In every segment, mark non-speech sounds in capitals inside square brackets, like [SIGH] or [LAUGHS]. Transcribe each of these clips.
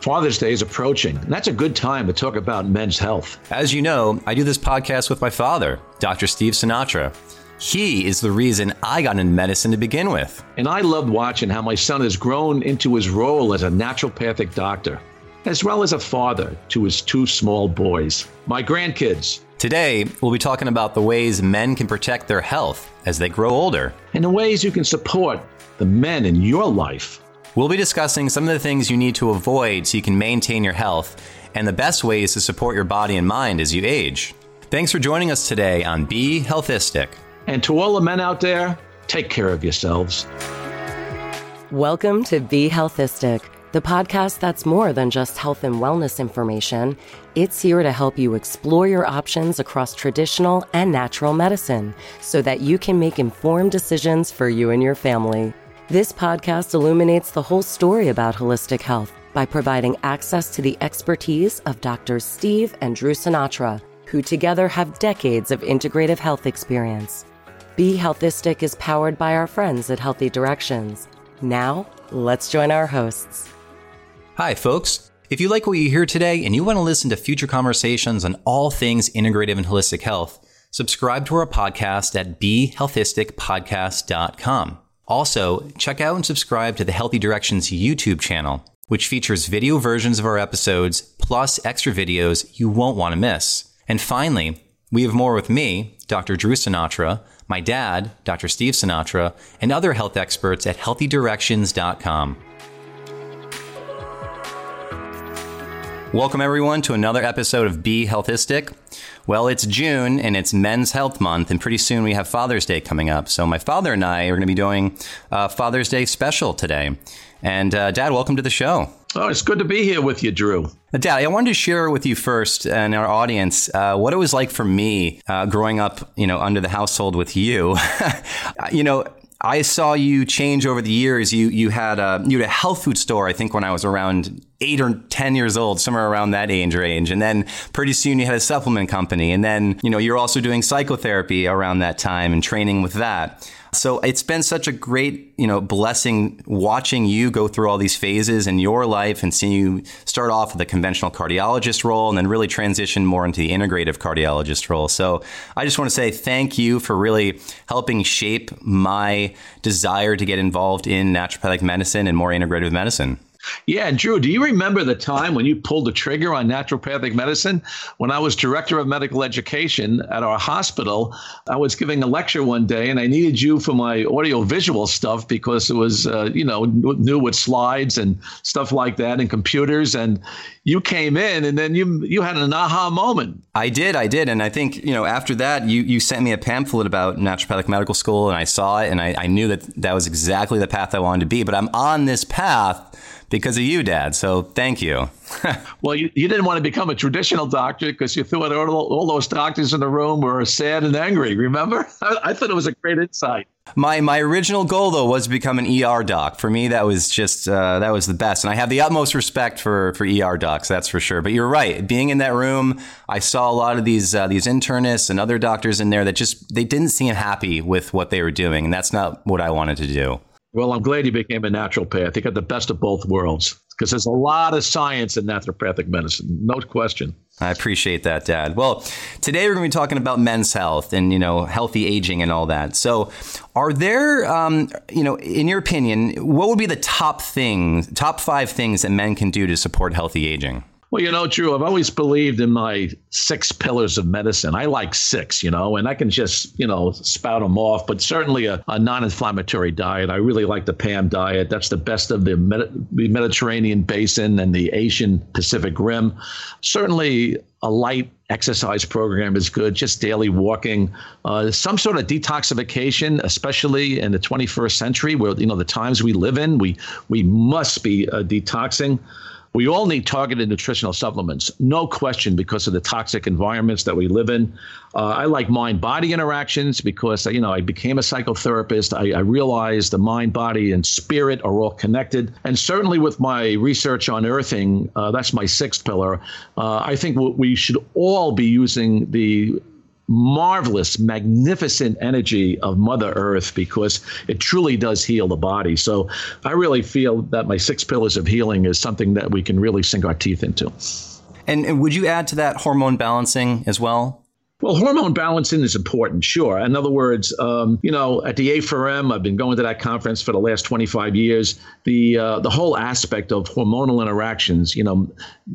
Father's Day is approaching, and that's a good time to talk about men's health. As you know, I do this podcast with my father, Dr. Steve Sinatra. He is the reason I got into medicine to begin with. And I loved watching how my son has grown into his role as a naturopathic doctor, as well as a father to his two small boys, my grandkids. Today, we'll be talking about the ways men can protect their health as they grow older, and the ways you can support the men in your life. We'll be discussing some of the things you need to avoid so you can maintain your health and the best ways to support your body and mind as you age. Thanks for joining us today on Be Healthistic. And to all the men out there, take care of yourselves. Welcome to Be Healthistic, the podcast that's more than just health and wellness information. It's here to help you explore your options across traditional and natural medicine so that you can make informed decisions for you and your family. This podcast illuminates the whole story about holistic health by providing access to the expertise of Drs. Steve and Drew Sinatra, who together have decades of integrative health experience. Be Healthistic is powered by our friends at Healthy Directions. Now, let's join our hosts. Hi, folks. If you like what you hear today and you want to listen to future conversations on all things integrative and holistic health, subscribe to our podcast at BeHealthisticPodcast.com. Also, check out and subscribe to the Healthy Directions YouTube channel, which features video versions of our episodes plus extra videos you won't want to miss. And finally, we have more with me, Dr. Drew Sinatra, my dad, Dr. Steve Sinatra, and other health experts at healthydirections.com. Welcome, everyone, to another episode of Be Healthistic. Well, it's June and it's Men's Health Month, and pretty soon we have Father's Day coming up. So, my father and I are going to be doing a Father's Day special today. And, uh, Dad, welcome to the show. Oh, it's good to be here with you, Drew. Dad, I wanted to share with you first and our audience uh, what it was like for me uh, growing up, you know, under the household with you. [LAUGHS] you know, I saw you change over the years. You you had a you had a health food store. I think when I was around eight or ten years old, somewhere around that age range. And then pretty soon you had a supplement company. And then you know you're also doing psychotherapy around that time and training with that. So it's been such a great, you know, blessing watching you go through all these phases in your life and seeing you start off with a conventional cardiologist role and then really transition more into the integrative cardiologist role. So I just want to say thank you for really helping shape my desire to get involved in naturopathic medicine and more integrative medicine. Yeah, Drew, do you remember the time when you pulled the trigger on naturopathic medicine? When I was director of medical education at our hospital, I was giving a lecture one day, and I needed you for my audio visual stuff because it was, uh, you know, new with slides and stuff like that, and computers. And you came in, and then you you had an aha moment. I did, I did, and I think you know after that, you you sent me a pamphlet about naturopathic medical school, and I saw it, and I, I knew that that was exactly the path I wanted to be. But I'm on this path because of you, Dad. So thank you. [LAUGHS] well, you, you didn't want to become a traditional doctor because you thought all, all those doctors in the room were sad and angry. Remember? [LAUGHS] I, I thought it was a great insight. My my original goal though was to become an ER doc. For me, that was just uh, that was the best, and I have the utmost respect for for ER docs. That's for sure. But you're right. Being in that room, I saw a lot of these uh, these internists and other doctors in there that just they didn't seem happy with what they were doing, and that's not what I wanted to do. Well, I'm glad you became a naturopath. You got the best of both worlds because there's a lot of science in naturopathic medicine, no question. I appreciate that, Dad. Well, today we're going to be talking about men's health and you know healthy aging and all that. So, are there, um, you know, in your opinion, what would be the top things, top five things that men can do to support healthy aging? Well, you know, Drew, I've always believed in my six pillars of medicine. I like six, you know, and I can just, you know, spout them off, but certainly a, a non inflammatory diet. I really like the PAM diet. That's the best of the, Med- the Mediterranean basin and the Asian Pacific Rim. Certainly a light exercise program is good, just daily walking, uh, some sort of detoxification, especially in the 21st century where, you know, the times we live in, we, we must be uh, detoxing. We all need targeted nutritional supplements, no question, because of the toxic environments that we live in. Uh, I like mind body interactions because, you know, I became a psychotherapist. I, I realized the mind, body, and spirit are all connected. And certainly with my research on earthing, uh, that's my sixth pillar. Uh, I think we should all be using the marvelous, magnificent energy of Mother Earth because it truly does heal the body. So I really feel that my six pillars of healing is something that we can really sink our teeth into. And, and would you add to that hormone balancing as well? Well, hormone balancing is important, sure. In other words, um, you know, at the A4M, I've been going to that conference for the last 25 years. The uh, the whole aspect of hormonal interactions, you know,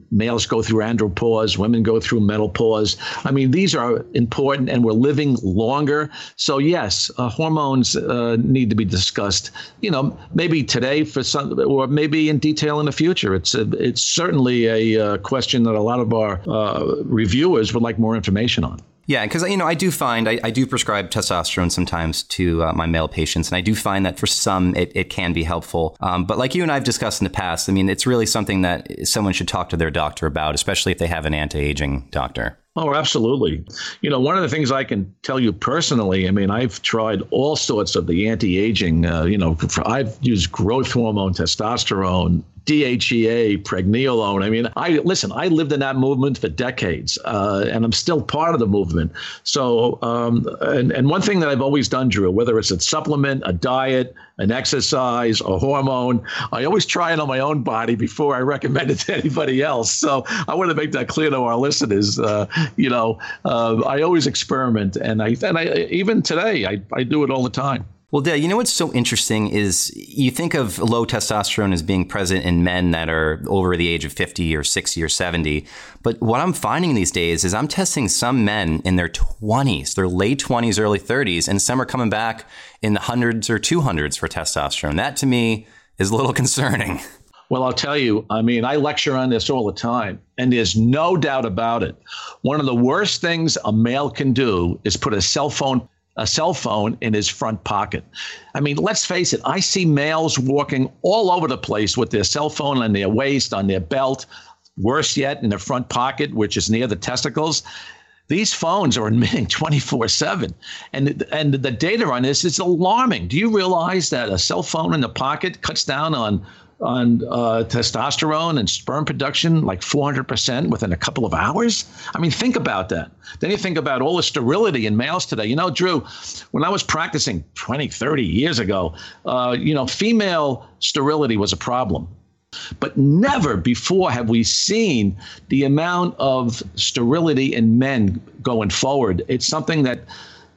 males go through andropause, women go through menopause. I mean, these are important, and we're living longer. So yes, uh, hormones uh, need to be discussed. You know, maybe today for some, or maybe in detail in the future. It's a, it's certainly a uh, question that a lot of our uh, reviewers would like more information on. Yeah, because you know I do find I, I do prescribe testosterone sometimes to uh, my male patients, and I do find that for some it, it can be helpful. Um, but like you and I have discussed in the past, I mean, it's really something that someone should talk to their doctor about, especially if they have an anti-aging doctor. Oh, absolutely. You know, one of the things I can tell you personally, I mean, I've tried all sorts of the anti aging, uh, you know, I've used growth hormone, testosterone, DHEA, pregnenolone. I mean, I listen. I lived in that movement for decades, uh, and I'm still part of the movement. So, um, and and one thing that I've always done, Drew, whether it's a supplement, a diet, an exercise, a hormone, I always try it on my own body before I recommend it to anybody else. So, I want to make that clear to our listeners. Uh, you know, uh, I always experiment, and I and I even today I I do it all the time. Well, Dale, you know what's so interesting is you think of low testosterone as being present in men that are over the age of 50 or 60 or 70. But what I'm finding these days is I'm testing some men in their 20s, their late 20s, early 30s, and some are coming back in the hundreds or 200s for testosterone. That to me is a little [LAUGHS] concerning. Well, I'll tell you, I mean, I lecture on this all the time, and there's no doubt about it. One of the worst things a male can do is put a cell phone a cell phone in his front pocket. I mean, let's face it, I see males walking all over the place with their cell phone on their waist, on their belt, worse yet, in their front pocket, which is near the testicles. These phones are emitting [LAUGHS] 24 7. And, and the data on this is alarming. Do you realize that a cell phone in the pocket cuts down on on uh, testosterone and sperm production like 400% within a couple of hours. I mean, think about that. Then you think about all the sterility in males today. You know, Drew, when I was practicing 20, 30 years ago, uh, you know, female sterility was a problem. But never before have we seen the amount of sterility in men going forward. It's something that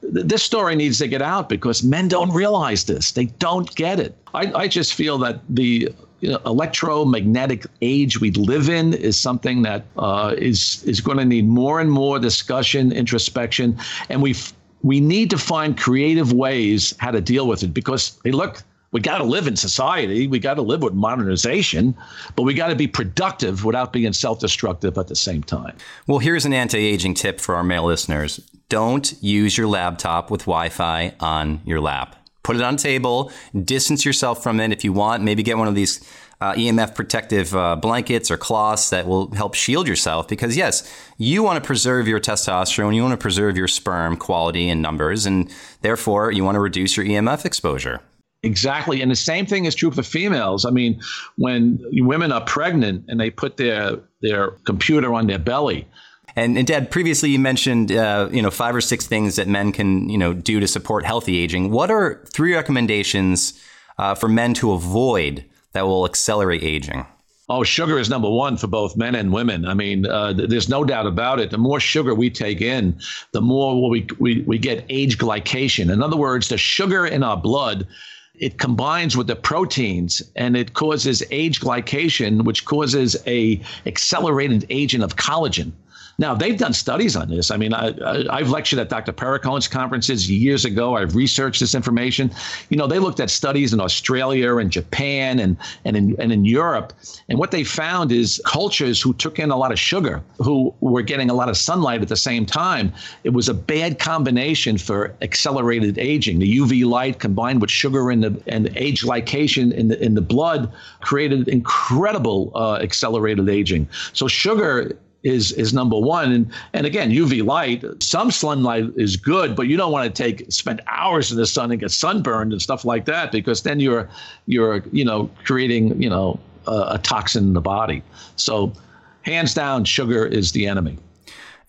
this story needs to get out because men don't realize this. They don't get it. I, I just feel that the you know, electromagnetic age we live in is something that uh, is is going to need more and more discussion, introspection, and we we need to find creative ways how to deal with it because hey, look. We got to live in society. We got to live with modernization, but we got to be productive without being self destructive at the same time. Well, here's an anti aging tip for our male listeners don't use your laptop with Wi Fi on your lap put it on a table, distance yourself from it if you want. Maybe get one of these uh, EMF protective uh, blankets or cloths that will help shield yourself. Because, yes, you want to preserve your testosterone, you want to preserve your sperm quality and numbers, and therefore you want to reduce your EMF exposure. Exactly. And the same thing is true for females. I mean, when women are pregnant and they put their, their computer on their belly, and, and Dad, previously you mentioned uh, you know five or six things that men can you know do to support healthy aging. What are three recommendations uh, for men to avoid that will accelerate aging? Oh, sugar is number one for both men and women. I mean, uh, there's no doubt about it. The more sugar we take in, the more we, we, we get age glycation. In other words, the sugar in our blood it combines with the proteins and it causes age glycation which causes a accelerated aging of collagen now, they've done studies on this. I mean, I, have lectured at Dr. Perricone's conferences years ago. I've researched this information. You know, they looked at studies in Australia and Japan and, and, in, and in Europe. And what they found is cultures who took in a lot of sugar, who were getting a lot of sunlight at the same time, it was a bad combination for accelerated aging. The UV light combined with sugar in the, and age glycation in the, in the blood created incredible uh, accelerated aging. So sugar is is number one. And and again, UV light, some sunlight is good, but you don't want to take spend hours in the sun and get sunburned and stuff like that because then you're you're you know creating you know a, a toxin in the body. So hands down, sugar is the enemy.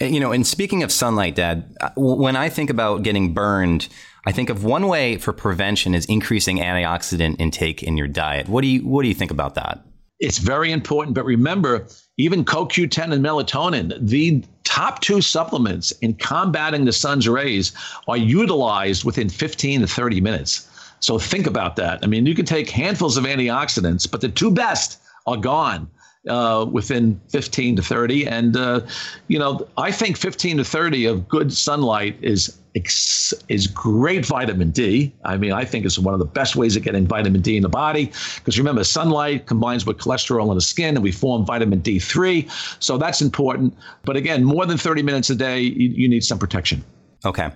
You know, and speaking of sunlight, Dad, when I think about getting burned, I think of one way for prevention is increasing antioxidant intake in your diet. What do you What do you think about that? It's very important, but remember, even CoQ10 and melatonin, the top two supplements in combating the sun's rays, are utilized within 15 to 30 minutes. So think about that. I mean, you can take handfuls of antioxidants, but the two best are gone uh, within 15 to 30. And, uh, you know, I think 15 to 30 of good sunlight is is great vitamin D. I mean, I think it's one of the best ways of getting vitamin D in the body because remember, sunlight combines with cholesterol in the skin and we form vitamin D3. So that's important. But again, more than 30 minutes a day, you, you need some protection. Okay.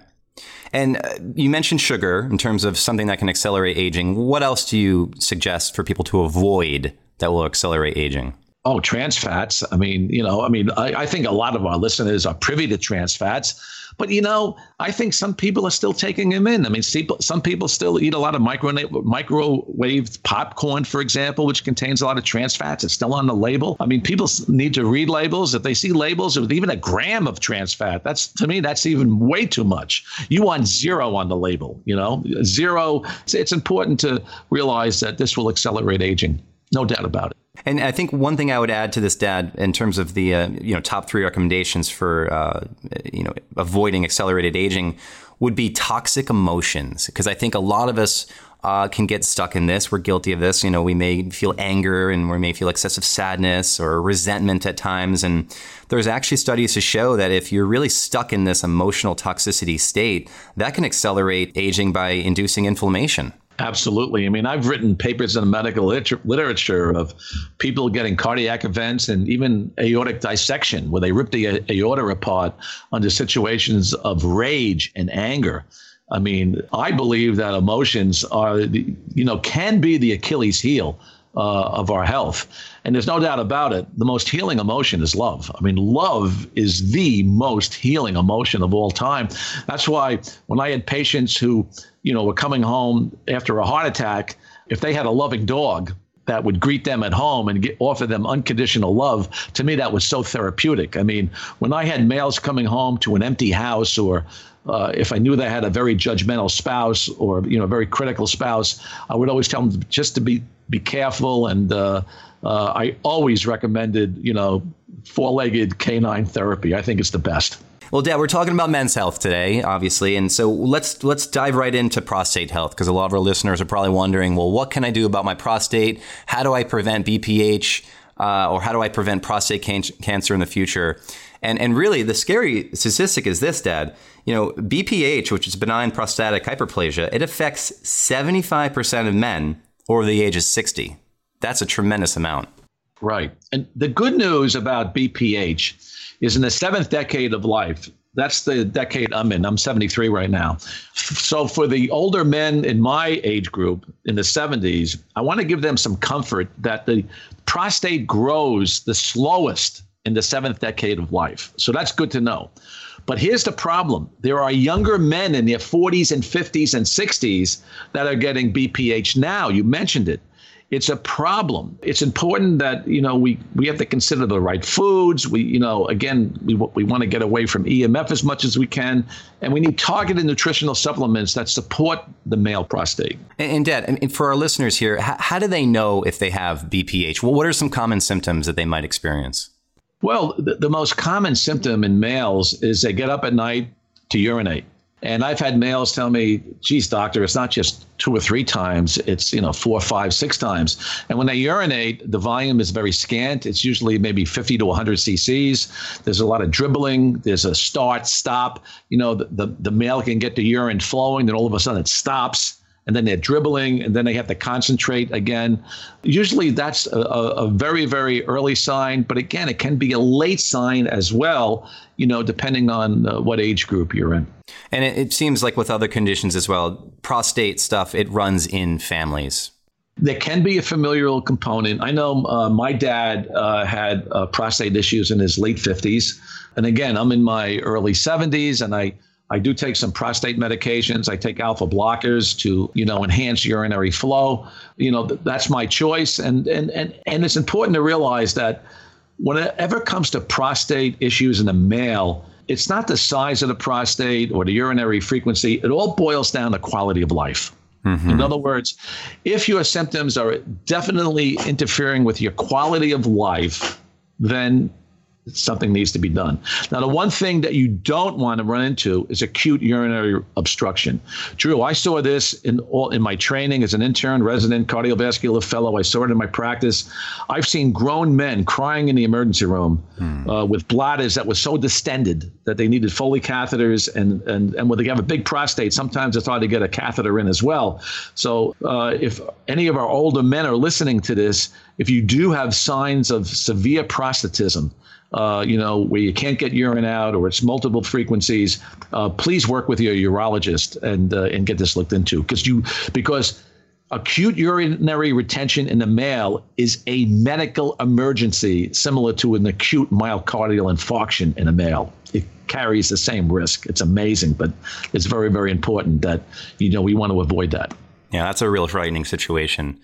And uh, you mentioned sugar in terms of something that can accelerate aging. What else do you suggest for people to avoid that will accelerate aging? Oh, trans fats. I mean, you know, I mean, I, I, think a lot of our listeners are privy to trans fats, but you know, I think some people are still taking them in. I mean, some people still eat a lot of micro microwave popcorn, for example, which contains a lot of trans fats. It's still on the label. I mean, people need to read labels. If they see labels with even a gram of trans fat, that's to me, that's even way too much. You want zero on the label. You know, zero. It's, it's important to realize that this will accelerate aging. No doubt about it. And I think one thing I would add to this, Dad, in terms of the uh, you know top three recommendations for uh, you know avoiding accelerated aging, would be toxic emotions. Because I think a lot of us uh, can get stuck in this. We're guilty of this. You know, we may feel anger and we may feel excessive sadness or resentment at times. And there's actually studies to show that if you're really stuck in this emotional toxicity state, that can accelerate aging by inducing inflammation. Absolutely. I mean, I've written papers in the medical liter- literature of people getting cardiac events and even aortic dissection, where they rip the a- aorta apart under situations of rage and anger. I mean, I believe that emotions are, the, you know, can be the Achilles heel uh, of our health. And there's no doubt about it. The most healing emotion is love. I mean, love is the most healing emotion of all time. That's why when I had patients who, you know, were coming home after a heart attack, if they had a loving dog, that would greet them at home and get, offer them unconditional love. To me, that was so therapeutic. I mean, when I had males coming home to an empty house, or uh, if I knew they had a very judgmental spouse or you know a very critical spouse, I would always tell them just to be be careful. And uh, uh, I always recommended you know four-legged canine therapy. I think it's the best. Well, Dad, we're talking about men's health today, obviously, and so let's let's dive right into prostate health because a lot of our listeners are probably wondering, well, what can I do about my prostate? How do I prevent BPH, uh, or how do I prevent prostate can- cancer in the future? And and really, the scary statistic is this, Dad. You know, BPH, which is benign prostatic hyperplasia, it affects 75% of men over the age of 60. That's a tremendous amount. Right. And the good news about BPH is in the seventh decade of life. That's the decade I'm in. I'm 73 right now. So for the older men in my age group in the 70s, I want to give them some comfort that the prostate grows the slowest in the seventh decade of life. So that's good to know. But here's the problem there are younger men in their 40s and 50s and 60s that are getting BPH now. You mentioned it it's a problem. It's important that you know we we have to consider the right foods. We you know again we we want to get away from EMF as much as we can, and we need targeted nutritional supplements that support the male prostate. And, and Dad, and for our listeners here, how, how do they know if they have BPH? Well, what are some common symptoms that they might experience? Well, the, the most common symptom in males is they get up at night to urinate. And I've had males tell me, geez, doctor, it's not just two or three times, it's, you know, four, five, six times. And when they urinate, the volume is very scant. It's usually maybe 50 to 100 cc's. There's a lot of dribbling. There's a start, stop. You know, the, the, the male can get the urine flowing, then all of a sudden it stops and then they're dribbling and then they have to concentrate again. Usually that's a, a, very, very early sign, but again, it can be a late sign as well, you know, depending on uh, what age group you're in. And it, it seems like with other conditions as well, prostate stuff, it runs in families. There can be a familial component. I know uh, my dad uh, had uh, prostate issues in his late 50s. And again, I'm in my early 70s and I I do take some prostate medications. I take alpha blockers to, you know, enhance urinary flow. You know, that's my choice. And and and and it's important to realize that whenever it comes to prostate issues in a male, it's not the size of the prostate or the urinary frequency. It all boils down to quality of life. Mm-hmm. In other words, if your symptoms are definitely interfering with your quality of life, then something needs to be done. Now, the one thing that you don't want to run into is acute urinary obstruction. Drew, I saw this in all in my training as an intern, resident, cardiovascular fellow. I saw it in my practice. I've seen grown men crying in the emergency room hmm. uh, with bladders that were so distended that they needed Foley catheters, and and and when they have a big prostate, sometimes it's hard to get a catheter in as well. So, uh, if any of our older men are listening to this, if you do have signs of severe prostatism, uh, you know, where you can't get urine out or it's multiple frequencies, uh, please work with your urologist and uh, and get this looked into because you because acute urinary retention in the male is a medical emergency similar to an acute myocardial infarction in a male. It carries the same risk. It's amazing, but it's very very important that you know we want to avoid that. Yeah, that's a real frightening situation.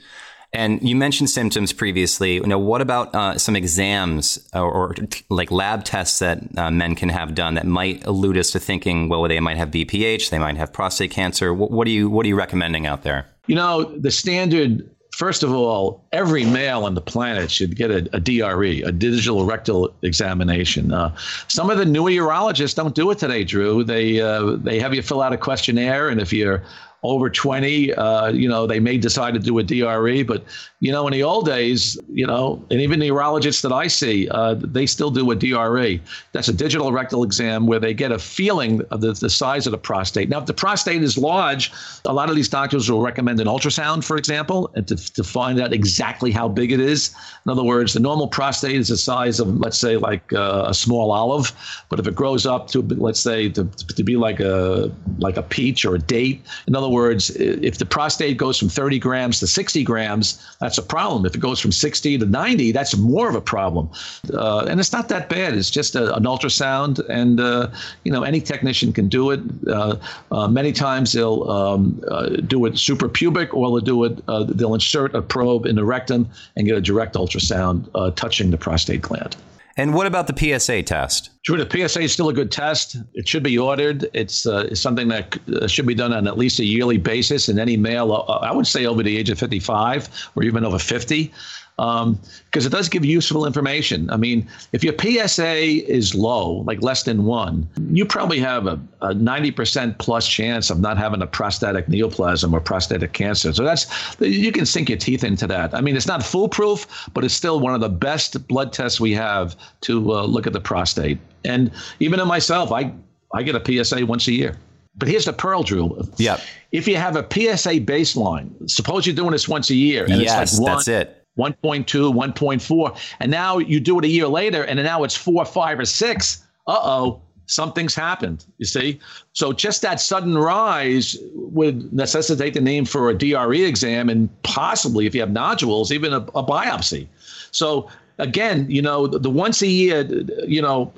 And you mentioned symptoms previously. You know, what about uh, some exams or, or, like lab tests that uh, men can have done that might elude us to thinking, well, they might have BPH, they might have prostate cancer. What, what are you What are you recommending out there? You know, the standard. First of all, every male on the planet should get a, a DRE, a digital rectal examination. Uh, some of the newer urologists don't do it today, Drew. They uh, they have you fill out a questionnaire, and if you're over 20, uh, you know, they may decide to do a DRE. But, you know, in the old days, you know, and even the urologists that I see, uh, they still do a DRE. That's a digital rectal exam where they get a feeling of the, the size of the prostate. Now, if the prostate is large, a lot of these doctors will recommend an ultrasound, for example, and to, to find out exactly how big it is. In other words, the normal prostate is the size of, let's say, like uh, a small olive. But if it grows up to, let's say, to, to be like a like a peach or a date, in other other words, if the prostate goes from 30 grams to 60 grams, that's a problem. If it goes from 60 to 90, that's more of a problem. Uh, and it's not that bad. It's just a, an ultrasound, and uh, you know any technician can do it. Uh, uh many times they'll um, uh, do it suprapubic, or they'll do it. Uh, they'll insert a probe in the rectum and get a direct ultrasound touching the prostate gland. And what about the PSA test? Sure, the PSA is still a good test. It should be ordered. It's, uh, it's something that uh, should be done on at least a yearly basis. in any male, uh, I would say over the age of 55 or even over 50, because um, it does give useful information. I mean, if your PSA is low, like less than one, you probably have a, a 90% plus chance of not having a prostatic neoplasm or prostatic cancer. So that's you can sink your teeth into that. I mean, it's not foolproof, but it's still one of the best blood tests we have to uh, look at the prostate. And even in myself, I I get a PSA once a year. But here's the pearl, Drew. Yeah. If you have a PSA baseline, suppose you're doing this once a year, and yes, it's like one, that's it 1.2, 1.4. And now you do it a year later, and now it's four, five, or six. Uh oh, something's happened, you see? So just that sudden rise would necessitate the name for a DRE exam and possibly, if you have nodules, even a, a biopsy. So again, you know, the, the once a year, you know,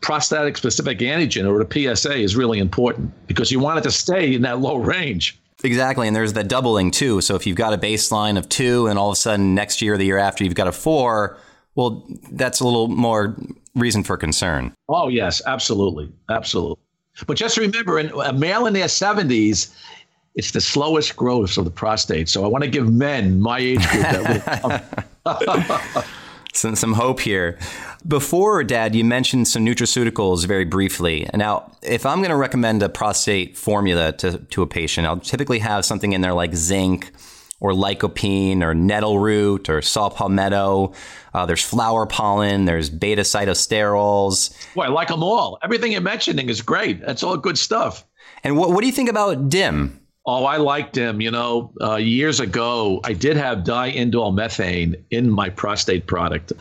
prostatic specific antigen or the PSA is really important because you want it to stay in that low range. Exactly. And there's the doubling too. So if you've got a baseline of two and all of a sudden next year, or the year after, you've got a four, well, that's a little more reason for concern. Oh, yes, absolutely. Absolutely. But just remember, in uh, a male in their 70s, it's the slowest growth of the prostate. So I want to give men my age group that. [LAUGHS] [LAUGHS] some, some hope here. Before, Dad, you mentioned some nutraceuticals very briefly. Now, if I'm going to recommend a prostate formula to, to a patient, I'll typically have something in there like zinc or lycopene or nettle root or saw palmetto. Uh, there's flower pollen. There's beta sitosterols. Boy, I like them all. Everything you're mentioning is great. That's all good stuff. And what, what do you think about DIM? Oh, I liked him. You know, uh, years ago, I did have diindole methane in my prostate product.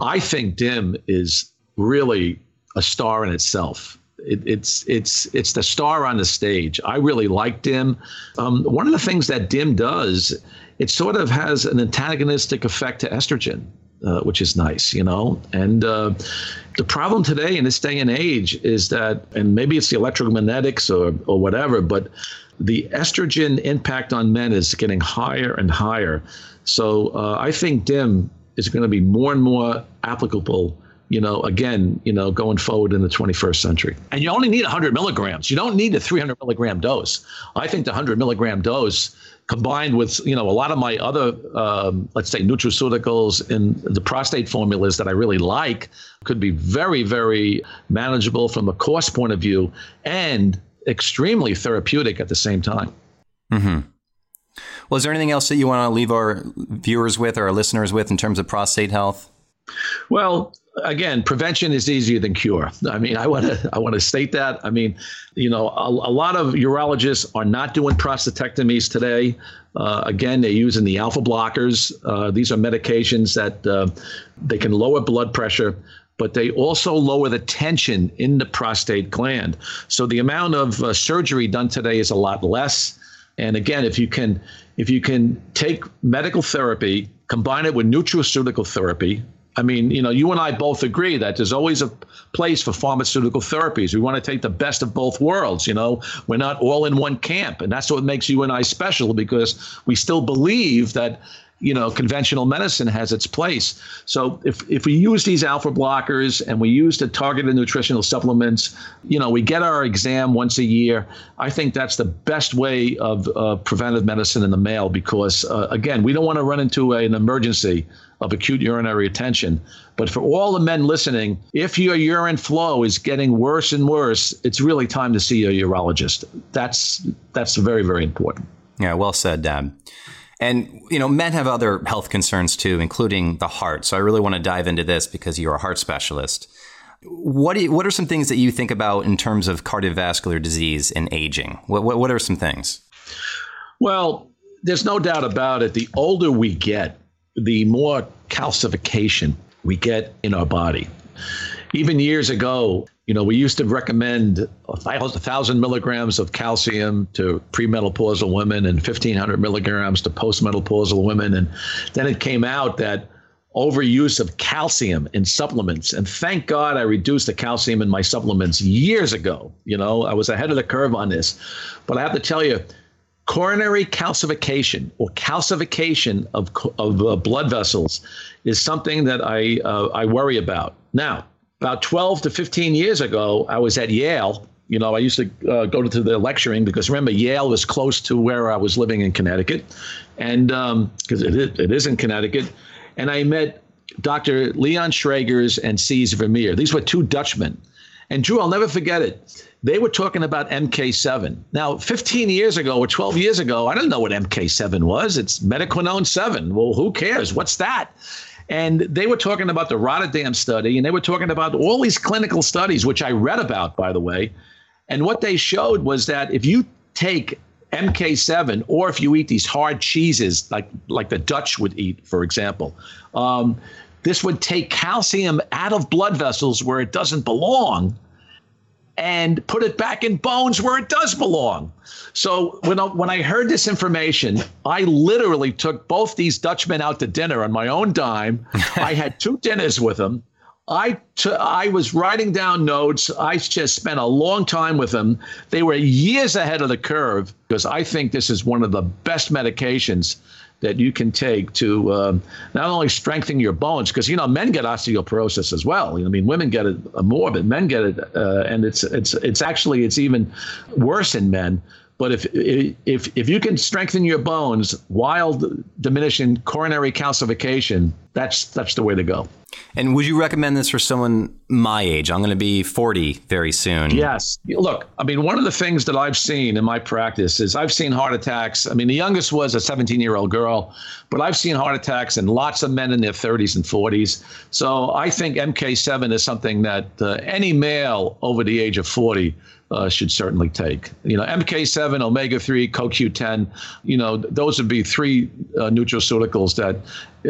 I think DIM is really a star in itself. It, it's it's it's the star on the stage. I really like DIM. Um, one of the things that DIM does, it sort of has an antagonistic effect to estrogen. Uh, which is nice, you know. And uh, the problem today in this day and age is that, and maybe it's the electromagnetics or or whatever, but the estrogen impact on men is getting higher and higher. So uh, I think DIM is going to be more and more applicable you know, again, you know, going forward in the 21st century. And you only need 100 milligrams. You don't need a 300 milligram dose. I think the 100 milligram dose combined with you know a lot of my other um, let's say nutraceuticals in the prostate formulas that I really like could be very very manageable from a cost point of view and extremely therapeutic at the same time. Mm-hmm. Well, is there anything else that you want to leave our viewers with or our listeners with in terms of prostate health? Well, again, prevention is easier than cure. I mean, I want to [LAUGHS] I want to state that. I mean, you know, a, a lot of urologists are not doing prostatectomies today. Uh, again, they're using the alpha blockers. Uh, these are medications that uh, they can lower blood pressure, but they also lower the tension in the prostate gland. So the amount of uh, surgery done today is a lot less. And again, if you can if you can take medical therapy, combine it with nutraceutical therapy, I mean, you know, you and I both agree that there's always a place for pharmaceutical therapies. We want to take the best of both worlds. You know, we're not all in one camp, and that's what makes you and I special because we still believe that you know, conventional medicine has its place. So if, if we use these alpha blockers and we use the targeted nutritional supplements, you know, we get our exam once a year. I think that's the best way of uh, preventive medicine in the male because, uh, again, we don't want to run into a, an emergency of acute urinary retention. But for all the men listening, if your urine flow is getting worse and worse, it's really time to see a urologist. That's that's very very important. Yeah, well said, Dad. And, you know, men have other health concerns too, including the heart. So I really want to dive into this because you're a heart specialist. What, you, what are some things that you think about in terms of cardiovascular disease and aging? What, what, what are some things? Well, there's no doubt about it. The older we get, the more calcification we get in our body. Even years ago, you know, we used to recommend a thousand milligrams of calcium to premenopausal women and 1500 milligrams to postmenopausal women. And then it came out that overuse of calcium in supplements. And thank God I reduced the calcium in my supplements years ago. You know, I was ahead of the curve on this. But I have to tell you, coronary calcification or calcification of, of uh, blood vessels is something that I, uh, I worry about. Now, about 12 to 15 years ago, I was at Yale. You know, I used to uh, go to the lecturing because remember, Yale was close to where I was living in Connecticut. And because um, it, it is in Connecticut. And I met Dr. Leon Schurgers and Cees Vermeer. These were two Dutchmen. And Drew, I'll never forget it. They were talking about MK7. Now, 15 years ago or 12 years ago, I didn't know what MK7 was. It's Menaquinone 7. Well, who cares? What's that? And they were talking about the Rotterdam study, and they were talking about all these clinical studies, which I read about, by the way. And what they showed was that if you take MK7, or if you eat these hard cheeses like like the Dutch would eat, for example, um, this would take calcium out of blood vessels where it doesn't belong and put it back in bones where it does belong. So when I, when I heard this information, I literally took both these Dutchmen out to dinner on my own dime. [LAUGHS] I had two dinners with them. I, t- I was writing down notes. I just spent a long time with them. They were years ahead of the curve because I think this is one of the best medications that you can take to um, not only strengthen your bones, because you know men get osteoporosis as well. I mean, women get it more, but men get it, uh, and it's it's it's actually it's even worse in men. But if if if you can strengthen your bones while diminishing coronary calcification, that's that's the way to go. And would you recommend this for someone my age? I'm going to be 40 very soon. Yes. Look, I mean, one of the things that I've seen in my practice is I've seen heart attacks. I mean, the youngest was a 17 year old girl, but I've seen heart attacks in lots of men in their 30s and 40s. So I think MK7 is something that uh, any male over the age of 40 uh, should certainly take. You know, MK7, omega 3, CoQ10, you know, those would be three uh, nutraceuticals that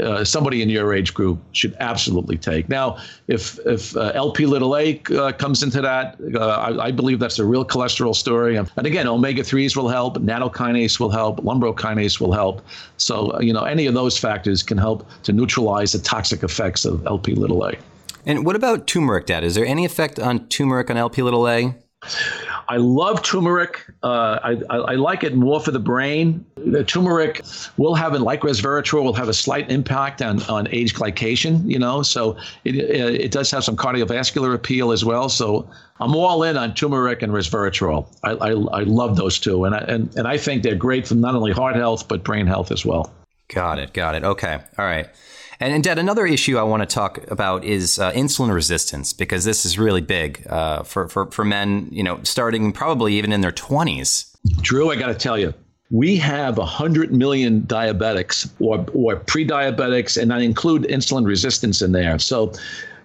uh, somebody in your age group should absolutely take. Now, if if uh, LP little a uh, comes into that, uh, I, I, believe that's a real cholesterol story. And again, omega 3s will help, nattokinase will help, lumbrokinase will help. So, you know, any of those factors can help to neutralize the toxic effects of LP little a. And what about turmeric, Dad? Is there any effect on turmeric on LP little a? I love turmeric. Uh, I, I, I, like it more for the brain. The turmeric will have, like resveratrol, will have a slight impact on, on age glycation, you know, so it, it does have some cardiovascular appeal as well. So I'm all in on turmeric and resveratrol. I, I, I love those two. And I, and, and I think they're great for not only heart health, but brain health as well. Got it. Got it. Okay. All right. And, and Dad, another issue I want to talk about is uh, insulin resistance because this is really big uh, for, for, for men, you know, starting probably even in their 20s. Drew, I got to tell you, we have 100 million diabetics or, or pre diabetics, and I include insulin resistance in there. So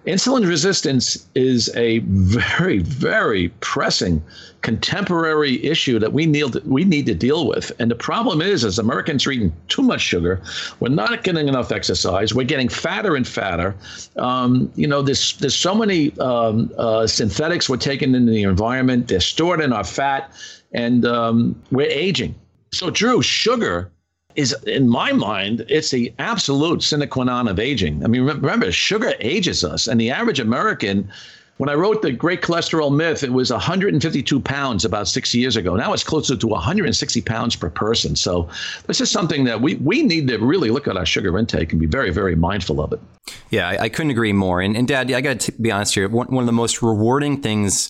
Insulin resistance is a very, very pressing contemporary issue that we need we need to deal with. And the problem is, as Americans are eating too much sugar, we're not getting enough exercise. We're getting fatter and fatter. Um, you know, there's there's so many um, uh, synthetics we're taking into the environment. They're stored in our fat, and um, we're aging. So, Drew, sugar is in my mind, it's the absolute sine qua non of aging. I mean, remember, sugar ages us, and the average American. When I wrote the Great Cholesterol Myth, it was 152 pounds about six years ago. Now it's closer to 160 pounds per person. So this is something that we, we need to really look at our sugar intake and be very, very mindful of it. Yeah, I, I couldn't agree more. And, and Dad, I got to be honest here. One, one of the most rewarding things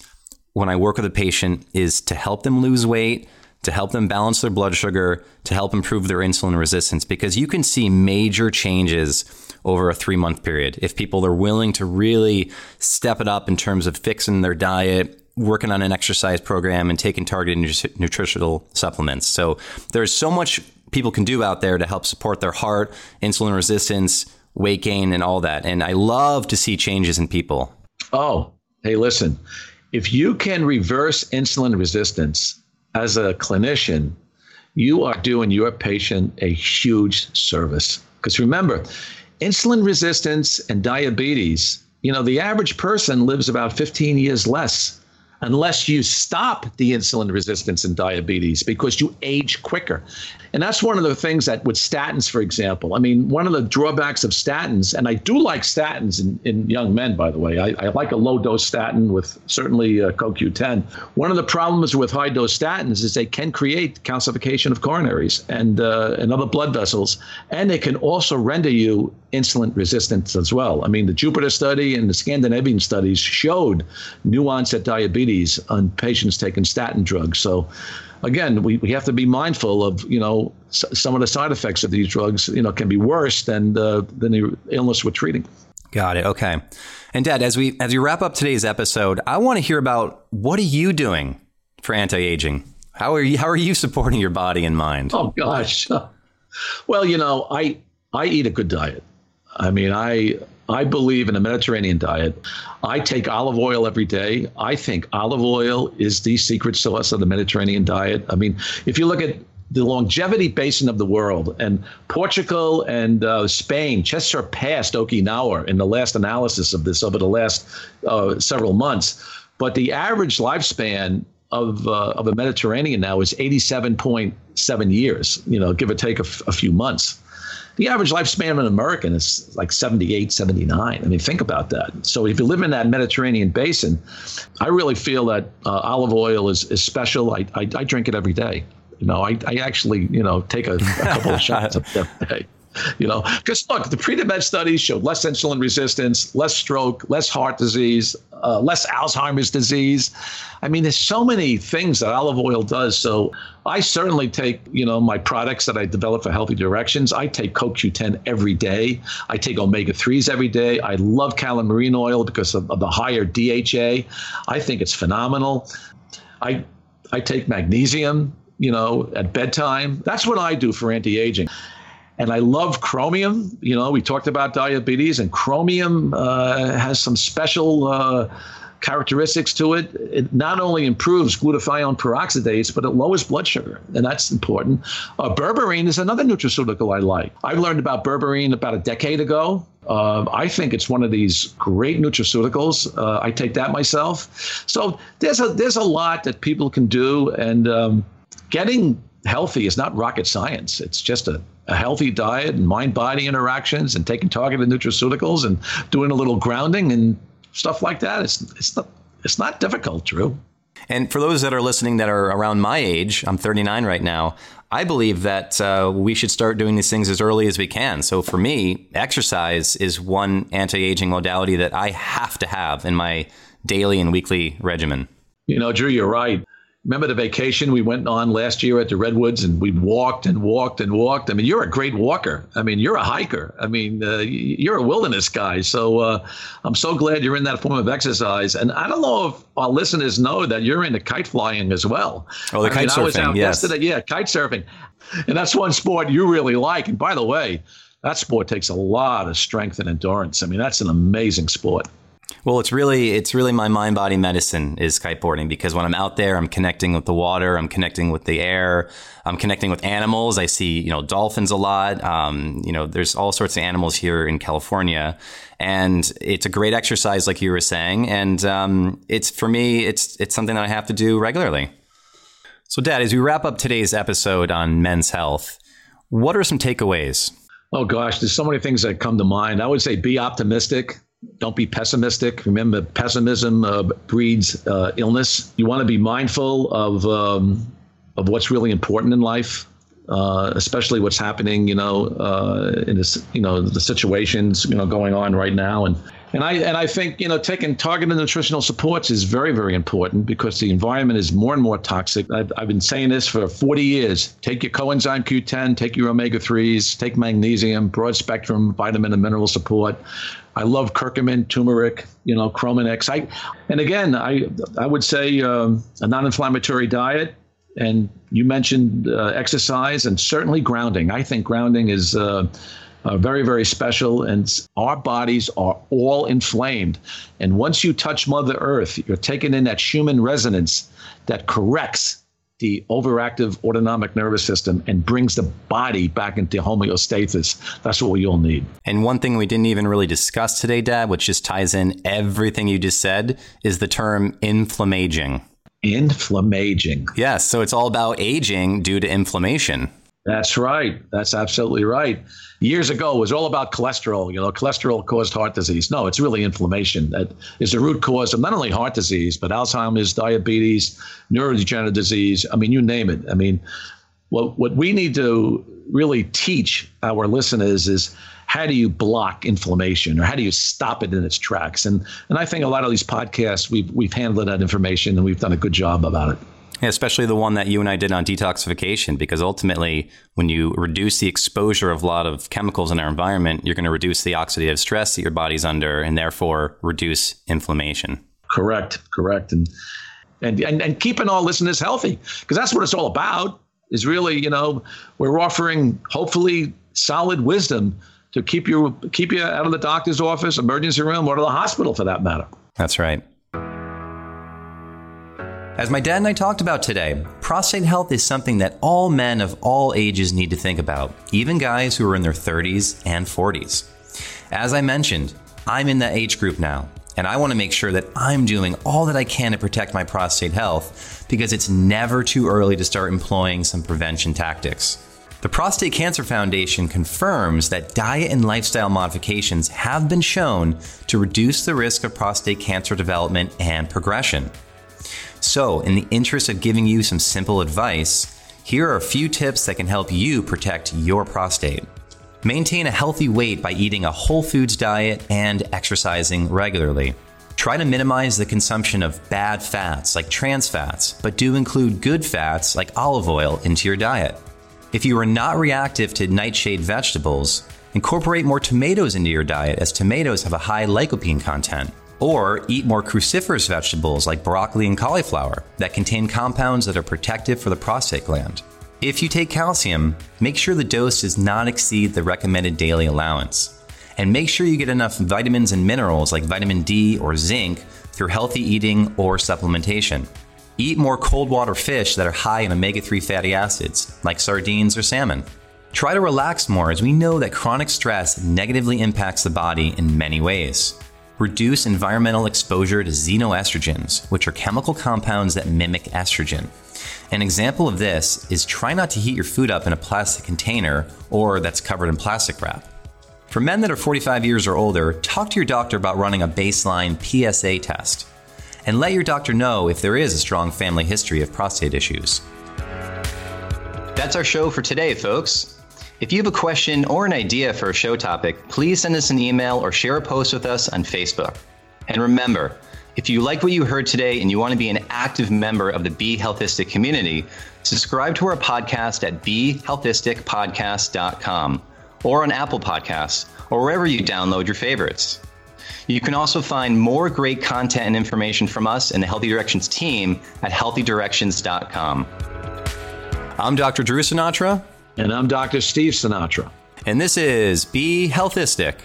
when I work with a patient is to help them lose weight to help them balance their blood sugar, to help improve their insulin resistance, because you can see major changes over a three month period if people are willing to really step it up in terms of fixing their diet, working on an exercise program, and taking targeted nutritional supplements. So there's so much people can do out there to help support their heart, insulin resistance, weight gain, and all that. And I love to see changes in people. Oh, hey, listen, if you can reverse insulin resistance, as a clinician, you are doing your patient a huge service. Because remember, insulin resistance and diabetes, you know, the average person lives about 15 years less unless you stop the insulin resistance and diabetes because you age quicker. And that's one of the things that with statins, for example, I mean, one of the drawbacks of statins, and I do like statins in, in young men, by the way. I, I like a low dose statin with certainly uh, CoQ10. One of the problems with high dose statins is they can create calcification of coronaries and, uh, and other blood vessels, and they can also render you insulin resistant as well. I mean, the Jupiter study and the Scandinavian studies showed new onset diabetes on patients taking statin drugs. So, again, we, we have to be mindful of, you know, s- some of the side effects of these drugs, you know, can be worse than the, than the illness we're treating. Got it. Okay. And Dad, as we as we wrap up today's episode, I want to hear about what are you doing for anti-aging? How are you how are you supporting your body and mind? Oh gosh. [LAUGHS] Well, you know, I I eat a good diet. I mean, I I believe in a Mediterranean diet. I take olive oil every day. I think olive oil is the secret sauce of the Mediterranean diet. I mean, if you look at the longevity basin of the world, and Portugal and uh, Spain just surpassed Okinawa in the last analysis of this over the last uh, several months. But the average lifespan of uh, of a Mediterranean now is 87.7 years. You know, give or take a, f- a few months the average lifespan of an American is like 78, 79. I mean, think about that. So if you live in that Mediterranean basin, I really feel that uh, olive oil is, is special. I, I, I, drink it every day. You know, I, I actually, you know, take a, a couple of shots every day. You know, because look, the PREDIMED studies showed less insulin resistance, less stroke, less heart disease, uh, less Alzheimer's disease. I mean, there's so many things that olive oil does. So I certainly take, you know, my products that I develop for healthy directions. I take CoQ10 every day. I take omega 3s every day. I love calamari oil because of, of the higher DHA. I think it's phenomenal. I I take magnesium, you know, at bedtime. That's what I do for anti-aging. And I love chromium. You know, we talked about diabetes, and chromium uh, has some special uh, characteristics to it. It not only improves glutathione peroxidase, but it lowers blood sugar, and that's important. Uh, berberine is another nutraceutical I like. I learned about berberine about a decade ago. Uh, I think it's one of these great nutraceuticals. Uh, I take that myself. So there's a there's a lot that people can do, and um, getting healthy is not rocket science. It's just a, a healthy diet and mind body interactions and taking targeted nutraceuticals and doing a little grounding and stuff like that. It's, it's, not, it's not difficult, Drew. And for those that are listening that are around my age, I'm 39 right now. I believe that uh, we should start doing these things as early as we can. So for me, exercise is one anti-aging modality that I have to have in my daily and weekly regimen. You know, Drew, you're right remember the vacation we went on last year at the redwoods and we walked and walked and walked? I mean you're a great walker. I mean you're a hiker. I mean uh, you're a wilderness guy. So uh, i'm so glad you're in that form of exercise. And i don't know if our listeners know that you're into kite flying as well. Oh the I kite mean, surfing I was out yes. yesterday yeah kite surfing. And that's one sport you really like. And by the way that sport takes a lot of strength and endurance. I mean that's an amazing sport well, it's really it's really my mind body medicine is kiteboarding because when I'm out there, I'm connecting with the water, I'm connecting with the air, I'm connecting with animals. I see you know dolphins a lot. Um, you know, there's all sorts of animals here in California, and it's a great exercise, like you were saying. And um, it's for me, it's it's something that I have to do regularly. So, Dad, as we wrap up today's episode on men's health, what are some takeaways? Oh gosh, there's so many things that come to mind. I would say be optimistic don't be pessimistic. Remember, pessimism uh, breeds uh, illness. You want to be mindful of um, of what's really important in life, uh, especially what's happening. You know, uh, in this, you know, the situations you know going on right now, and and I and I think you know taking targeted nutritional supports is very very important because the environment is more and more toxic. I've, I've been saying this for 40 years. Take your coenzyme Q10, take your omega 3s, take magnesium, broad spectrum vitamin and mineral support. I love curcumin, turmeric, you know, Chrominix. I, and again, I I would say um, a non-inflammatory diet. And you mentioned uh, exercise and certainly grounding. I think grounding is uh, uh, very, very special. And our bodies are all inflamed. And once you touch Mother Earth, you're taking in that Schumann resonance that corrects the overactive autonomic nervous system and brings the body back into homeostasis. That's what we all need. And one thing we didn't even really discuss today, Dad, which just ties in everything you just said, is the term inflammaging. Inflammaging. Yes. So it's all about aging due to inflammation. That's right. That's absolutely right. Years ago, it was all about cholesterol. You know, cholesterol caused heart disease. No, it's really inflammation that is the root cause of not only heart disease, but Alzheimer's, diabetes, neurodegenerative disease. I mean, you name it. I mean, what, what we need to really teach our listeners is how do you block inflammation or how do you stop it in its tracks? And, and I think a lot of these podcasts, we've, we've handled that information and we've done a good job about it. [LAUGHS] Especially the one that you and I did on detoxification, because ultimately, when you reduce the exposure of a lot of chemicals in our environment, you're going to reduce the oxidative stress that your body's under and therefore reduce inflammation. Correct, correct. And and and, and keeping all listeners healthy, because that's what it's all about, is really, you know, we're offering hopefully solid wisdom to keep you keep you out of the doctor's office, emergency room, or to the hospital for that matter. That's right. As my dad and I talked about today, prostate health is something that all men of all ages need to think about, even guys who are in their 30s and 40s. As I mentioned, I'm in that age group now, and I want to make sure that I'm doing all that I can to protect my prostate health because it's never too early to start employing some prevention tactics. The Prostate Cancer Foundation confirms that diet and lifestyle modifications have been shown to reduce the risk of prostate cancer development and progression. So, in the interest of giving you some simple advice, here are a few tips that can help you protect your prostate. Maintain a healthy weight by eating a whole foods diet and exercising regularly. Try to minimize the consumption of bad fats like trans fats, but do include good fats like olive oil into your diet. If you are not reactive to nightshade vegetables, incorporate more tomatoes into your diet as tomatoes have a high lycopene content. Or eat more cruciferous vegetables like broccoli and cauliflower that contain compounds that are protective for the prostate gland. If you take calcium, make sure the dose does not exceed the recommended daily allowance. And make sure you get enough vitamins and minerals like vitamin D or zinc through healthy eating or supplementation. Eat more cold water fish that are high in omega 3 fatty acids, like sardines or salmon. Try to relax more as we know that chronic stress negatively impacts the body in many ways. Reduce environmental exposure to xenoestrogens, which are chemical compounds that mimic estrogen. An example of this is try not to heat your food up in a plastic container or that's covered in plastic wrap. For men that are 45 years or older, talk to your doctor about running a baseline PSA test. and let your doctor know if there is a strong family history of prostate issues. That's our show for today, folks. If you have a question or an idea for a show topic, please send us an email or share a post with us on Facebook. And remember, if you like what you heard today and you want to be an active member of the Be Healthistic community, subscribe to our podcast at BeHealthisticPodcast.com or on Apple Podcasts or wherever you download your favorites. You can also find more great content and information from us and the Healthy Directions team at healthydirections.com. I'm Dr. Drew Sinatra. And I'm Dr. Steve Sinatra. And this is Be Healthistic.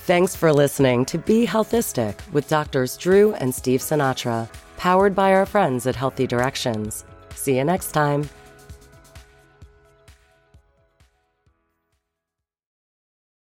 Thanks for listening to Be Healthistic with Doctors Drew and Steve Sinatra, powered by our friends at Healthy Directions. See you next time.